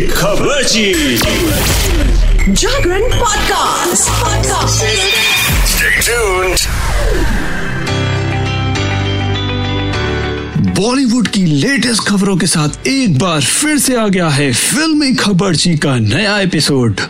खबर जागरण podcast podcast Bollywood की latest खबरों के साथ एक बार फिर से आ गया है फिल्मी खबरची का नया एपिसोड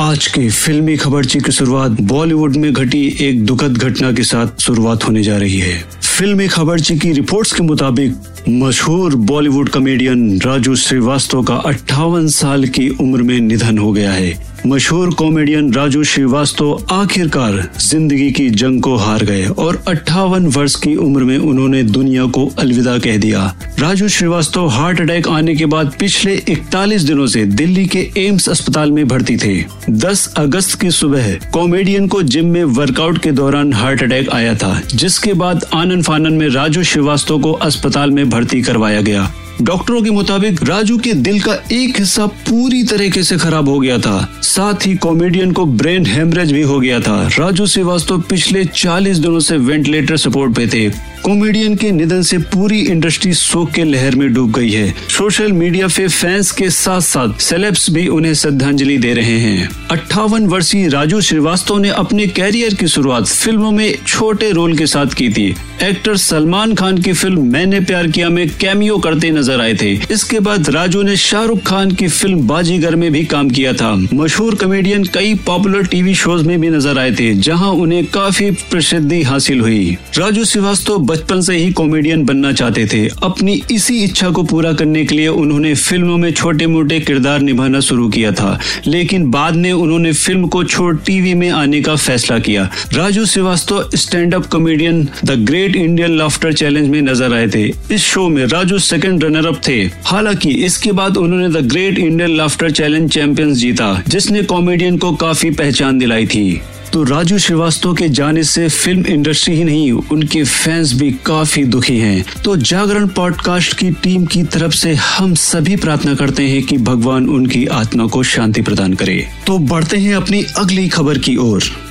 आज की फिल्मी खबरची की शुरुआत बॉलीवुड में घटी एक दुखद घटना के साथ शुरुआत होने जा रही है। फिल्मी खबरची की रिपोर्ट्स के मुताबिक मशहूर बॉलीवुड कॉमेडियन राजू श्रीवास्तव का अट्ठावन साल की उम्र में निधन हो गया है। मशहूर कॉमेडियन राजू श्रीवास्तव आखिरकार ज़िंदगी की जंग को हार गए और अट्ठावन वर्ष की उम्र में उन्होंने दुनिया को अलविदा कह दिया। राजू श्रीवास्तव हार्ट अटैक आने के बाद पिछले 41 दिनों से दिल्ली के एम्स अस्पताल में भर्ती थे। 10 अगस्त की सुबह कॉमेडियन को जिम में वर्कआउट के दौरान हार्ट अटैक आया था, जिसके बाद आनंद फानन में राजू श्रीवास्तव को अस्पताल में भर्ती करवाया गया। डॉक्टरों के मुताबिक राजू के दिल का एक हिस्सा पूरी तरीके से खराब हो गया था। साथ ही कॉमेडियन को ब्रेन हेमरेज भी हो गया था। राजू श्रीवास्तव पिछले 40 दिनों से वेंटिलेटर सपोर्ट पे थे। कॉमेडियन के निधन से पूरी इंडस्ट्री शोक के लहर में डूब गई है। सोशल मीडिया पे फैंस के साथ साथ सेलेब्स भी उन्हें श्रद्धांजलि दे रहे हैं। अट्ठावन वर्षीय राजू श्रीवास्तव ने अपने कैरियर की शुरुआत फ़िल्मों में छोटे रोल के साथ की थी। एक्टर सलमान खान की फ़िल्म मैंने प्यार किया में कैमियो करते नज़र आए थे। इसके बाद राजू ने शाहरुख खान की फ़िल्म बाजीगर में भी काम किया था। मशहूर कॉमेडियन कई पॉपुलर टीवी शोज़ में भी नज़र आए थे, जहाँ उन्हें काफ़ी प्रसिद्धि हासिल हुई। राजू श्रीवास्तव बचपन से ही कॉमेडियन बनना चाहते थे। अपनी इसी इच्छा को पूरा करने के लिए उन्होंने फ़िल्मों में छोटे मोटे किरदार निभाना शुरू किया था। लेकिन बाद में उन्होंने फ़िल्म को छोड़ टीवी में आने का फैसला किया। Raju Srivastava stand up comedian the great Indian laughter challenge में नज़र आए थे। इस शो में राजू सेकंड रनर अप थे। हालाँकि इसके बाद उन्होंने the great Indian laughter challenge champions जीता, जिसने कॉमेडियन को काफ़ी पहचान दिलाई थी। तो राजू श्रीवास्तव के जाने से फ़िल्म इंडस्ट्री ही नहीं, उनके फैंस भी काफ़ी दुखी हैं। तो जागरण पॉडकास्ट की टीम की तरफ़ से हम सभी प्रार्थना करते हैं कि भगवान उनकी आत्मा को शांति प्रदान करे। तो बढ़ते हैं अपनी अगली खबर की ओर।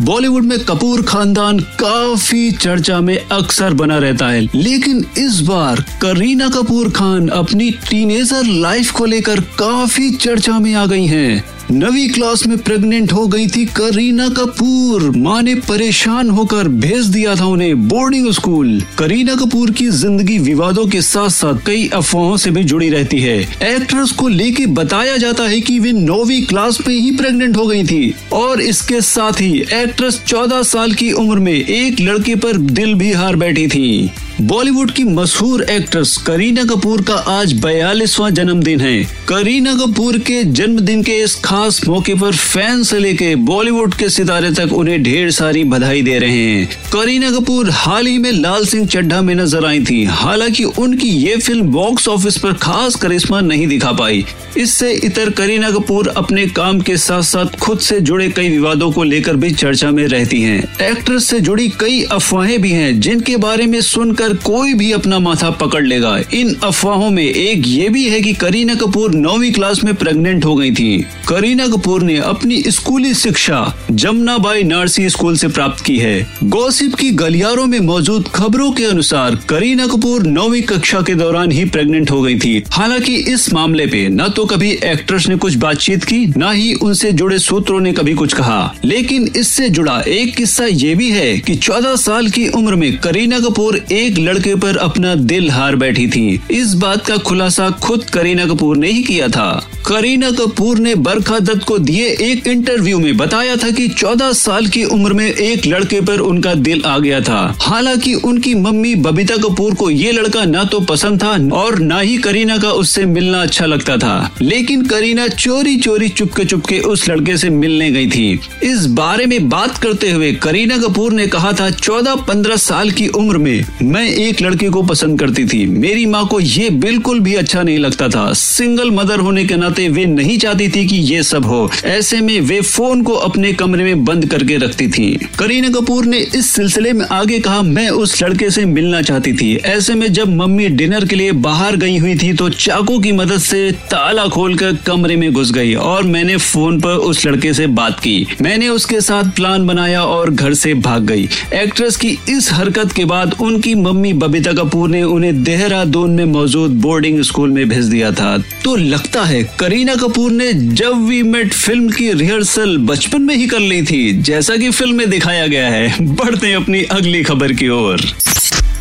बॉलीवुड में कपूर खानदान काफ़ी चर्चा में अक्सर बना रहता है लेकिन इस बार करीना कपूर खान अपनी टीनेजर लाइफ को लेकर काफ़ी चर्चा में आ गई हैं। नवी क्लास में प्रेग्नेंट हो गई थी, करीना कपूर। माँ ने परेशान होकर भेज दिया था उन्हें बोर्डिंग स्कूल। करीना कपूर की ज़िंदगी विवादों के साथ साथ कई अफवाहों से भी जुड़ी रहती है। एक्ट्रेस को लेके बताया जाता है कि वे नौवीं क्लास में ही प्रेग्नेंट हो गई थी। और इसके साथ ही एक्ट्रेस 14 साल की उम्र में एक लड़के पर दिल भी हार बैठी थी। बॉलीवुड की मशहूर एक्ट्रेस करीना कपूर का आज बयालीसवां जन्मदिन है। करीना कपूर के जन्मदिन के इस खास मौके पर फ़ैन से लेके बॉलीवुड के सितारे तक उन्हें ढेर सारी बधाई दे रहे हैं। करीना कपूर हाल ही में लाल सिंह चड्ढा में नज़र आई थी। हालाँकि उनकी ये फ़िल्म बॉक्स ऑफ़िस पर खास करिश्मा नहीं दिखा पाई। इससे इतर करीना कपूर अपने काम के साथ साथ खुद से जुड़े कई विवादों को लेकर भी चर्चा में रहती हैं। एक्ट्रेस से जुड़ी कई अफवाहें भी हैं, जिनके बारे में सुनकर कोई भी अपना माथा पकड़ लेगा, इन अफवाहों में एक ये भी है कि करीना कपूर नौवीं क्लास में प्रेग्नेंट हो गई थी। करीना कपूर ने अपनी स्कूली शिक्षा जमुना बाई नर्सी स्कूल से प्राप्त की है। गॉसिप की गलियारों में मौजूद खबरों के अनुसार करीना कपूर नौवीं कक्षा के दौरान ही प्रेग्नेंट हो गई थी। हालाँकि इस मामले पे न तो कभी एक्ट्रेस ने कुछ बातचीत की, न ही उनसे जुड़े सूत्रों ने कभी कुछ कहा। लेकिन इससे जुड़ा एक किस्सा ये भी है कि 14 साल की उम्र में करीना कपूर एक लड़के पर अपना दिल हार बैठी थी। इस बात का खुलासा खुद करीना कपूर ने ही किया था। करीना कपूर ने बरखा दत्त को दिए एक इंटरव्यू में बताया था कि 14 साल की उम्र में एक लड़के पर उनका दिल आ गया था। हालाँकि उनकी मम्मी बबीता कपूर को ये लड़का ना तो पसंद था और ना ही करीना का उससे मिलना अच्छा लगता था। लेकिन करीना चोरी चोरी चुपके चुपके उस लड़के से मिलने गई थी। इस बारे में बात करते हुए करीना कपूर ने कहा था, चौदह पंद्रह साल की उम्र में मैं एक लड़के को पसंद करती थी। मेरी माँ को ये बिल्कुल भी अच्छा नहीं लगता था। सिंगल मदर होने के नाते वे नहीं चाहती थी कि ये सब हो। ऐसे में वे फ़ोन को अपने कमरे में बंद करके रखती थी। करीना कपूर ने इस सिलसिले में आगे कहा, मैं उस लड़के से मिलना चाहती थी। ऐसे में जब मम्मी डिनर के लिए बाहर गई हुई थी तो चाकू की मदद से ताला खोलकर कमरे में घुस गई और मैंने फ़ोन पर उस लड़के से बात की। मैंने उसके साथ प्लान बनाया और घर से भाग गई। एक्ट्रेस की इस हरकत के बाद उनकी मम्मी बबीता कपूर ने उन्हें देहरादून में मौजूद बोर्डिंग स्कूल में भेज दिया था। तो लगता है, करीना कपूर ने जब वी मेट फ़िल्म की रिहर्सल बचपन में ही कर ली थी, जैसा कि फ़िल्म में दिखाया गया है। बढ़ते हैं अपनी अगली खबर की ओर।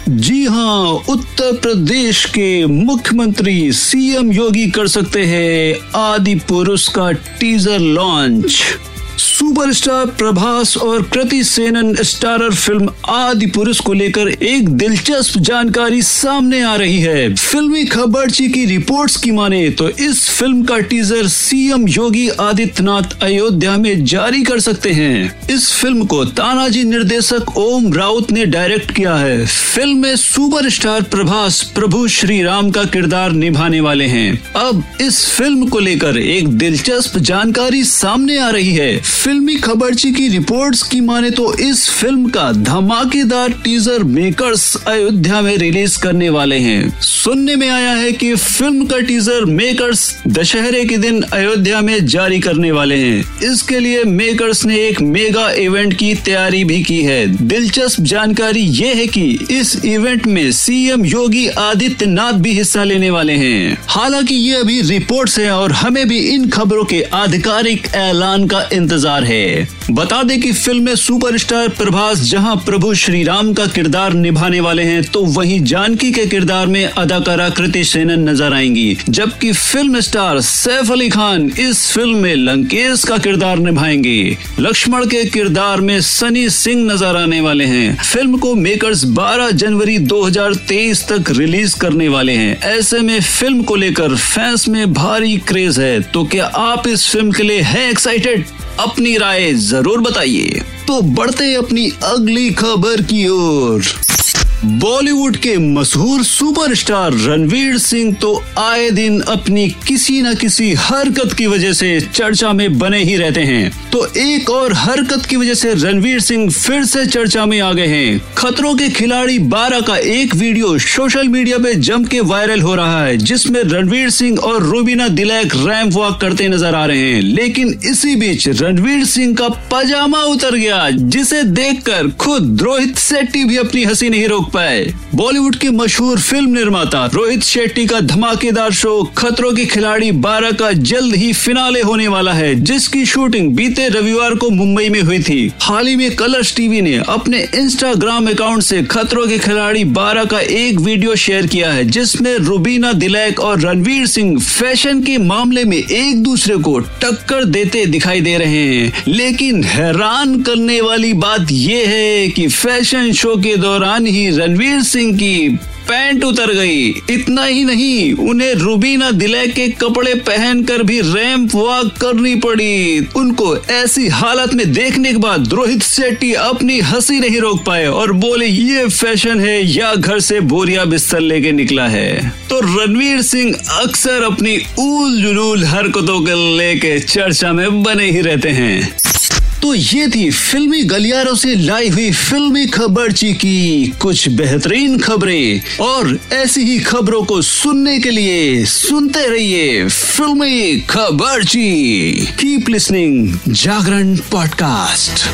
जी हाँ उत्तर प्रदेश के मुख्यमंत्री सीएम योगी कर सकते हैं आदि पुरुष का टीजर लॉन्च सुपरस्टार प्रभास और कृति सेनन स्टारर फ़िल्म आदि पुरुष को लेकर एक दिलचस्प जानकारी सामने आ रही है। फिल्मी खबरची की रिपोर्ट्स की माने तो इस फ़िल्म का टीजर सीएम योगी आदित्यनाथ अयोध्या में जारी कर सकते हैं। इस फ़िल्म को तानाजी निर्देशक ओम राउत ने डायरेक्ट किया है। फ़िल्म में सुपरस्टार प्रभास प्रभु श्री राम का किरदार निभाने वाले हैं। अब इस फ़िल्म को लेकर एक दिलचस्प जानकारी सामने आ रही है। फिल्मी खबरची की रिपोर्ट्स की माने तो इस फ़िल्म का धमाकेदार टीजर मेकर्स अयोध्या में रिलीज़ करने वाले हैं। सुनने में आया है कि फ़िल्म का टीजर मेकर्स दशहरे के दिन अयोध्या में जारी करने वाले हैं। इसके लिए मेकर्स ने एक मेगा इवेंट की तैयारी भी की है। दिलचस्प जानकारी ये है कि इस इवेंट में सीएम योगी आदित्यनाथ भी हिस्सा लेने वाले हैं। हालाँकि ये अभी रिपोर्ट्स हैं और हमें भी इन खबरों के आधिकारिक ऐलान का इंतज़ार है। बता दें कि फ़िल्म में सुपरस्टार प्रभास जहाँ प्रभु श्री राम का किरदार निभाने वाले हैं तो वहीं जानकी के किरदार में अदाकारा कृति सेनन नज़र आएँगी, जबकि फ़िल्म स्टार सैफ अली खान इस फ़िल्म में लंकेश का किरदार निभाएँगे। लक्ष्मण के किरदार में सनी सिंह नज़र आने वाले हैं। फ़िल्म को मेकर्स 12 जनवरी 2023 तक रिलीज़ करने वाले हैं। ऐसे में फ़िल्म को लेकर फैंस में भारी क्रेज है तो क्या आप इस फ़िल्म के लिए हैं एक्साइटेड अपनी राय ज़रूर बताइए। तो बढ़ते अपनी अगली खबर की ओर। बॉलीवुड के मशहूर सुपरस्टार रणवीर सिंह तो आए दिन अपनी किसी न किसी हरकत की वजह से चर्चा में बने ही रहते हैं। तो एक और हरकत की वजह से रणवीर सिंह फिर से चर्चा में आ गए हैं। खतरों के खिलाड़ी 12 का एक वीडियो सोशल मीडिया पे जम के वायरल हो रहा है, जिसमें रणवीर सिंह और रूबीना दिलैक रैम्प वॉक करते नज़र आ रहे हैं। लेकिन इसी बीच रणवीर सिंह का पजामा उतर गया, जिसे देखकर खुद रोहित शेट्टी भी अपनी हँसी नहीं रोक पाए। बॉलीवुड के मशहूर फ़िल्म निर्माता रोहित शेट्टी का धमाकेदार शो, खतरों के खिलाड़ी 12 का जल्द ही फिनाले होने वाला है, जिसकी शूटिंग बीते रविवार को मुंबई में हुई थी। हाल ही में कलर्स टीवी ने अपने इंस्टाग्राम अकाउंट से खतरों के खिलाड़ी 12 का एक वीडियो शेयर किया है, जिसमें रुबीना दिलैक और रणवीर सिंह फ़ैशन के मामले में एक दूसरे को टक्कर देते दिखाई दे रहे हैं। लेकिन हैरान करने वाली बात यह है कि फ़ैशन शो के दौरान ही रणवीर सिंह की पैंट उतर गई। इतना ही नहीं, उन्हें रुबीना दिले के कपड़े पहनकर भी रैंप वॉक करनी पड़ी। उनको ऐसी हालत में देखने के बाद रोहित शेट्टी अपनी हँसी नहीं रोक पाए और बोले, ये फ़ैशन है, या घर से बोरिया बिस्तर लेके निकला है। तो रणवीर सिंह अक्सर अपनी ऊल जुलूल हरकतों को लेके चर्चा में बने ही रहते हैं। तो ये थी फिल्मी गलियारों से लाई हुई फिल्मी खबरची की कुछ बेहतरीन खबरें और ऐसी ही खबरों को सुनने के लिए सुनते रहिए फिल्मी खबरची कीप लिसनिंग जागरण पॉडकास्ट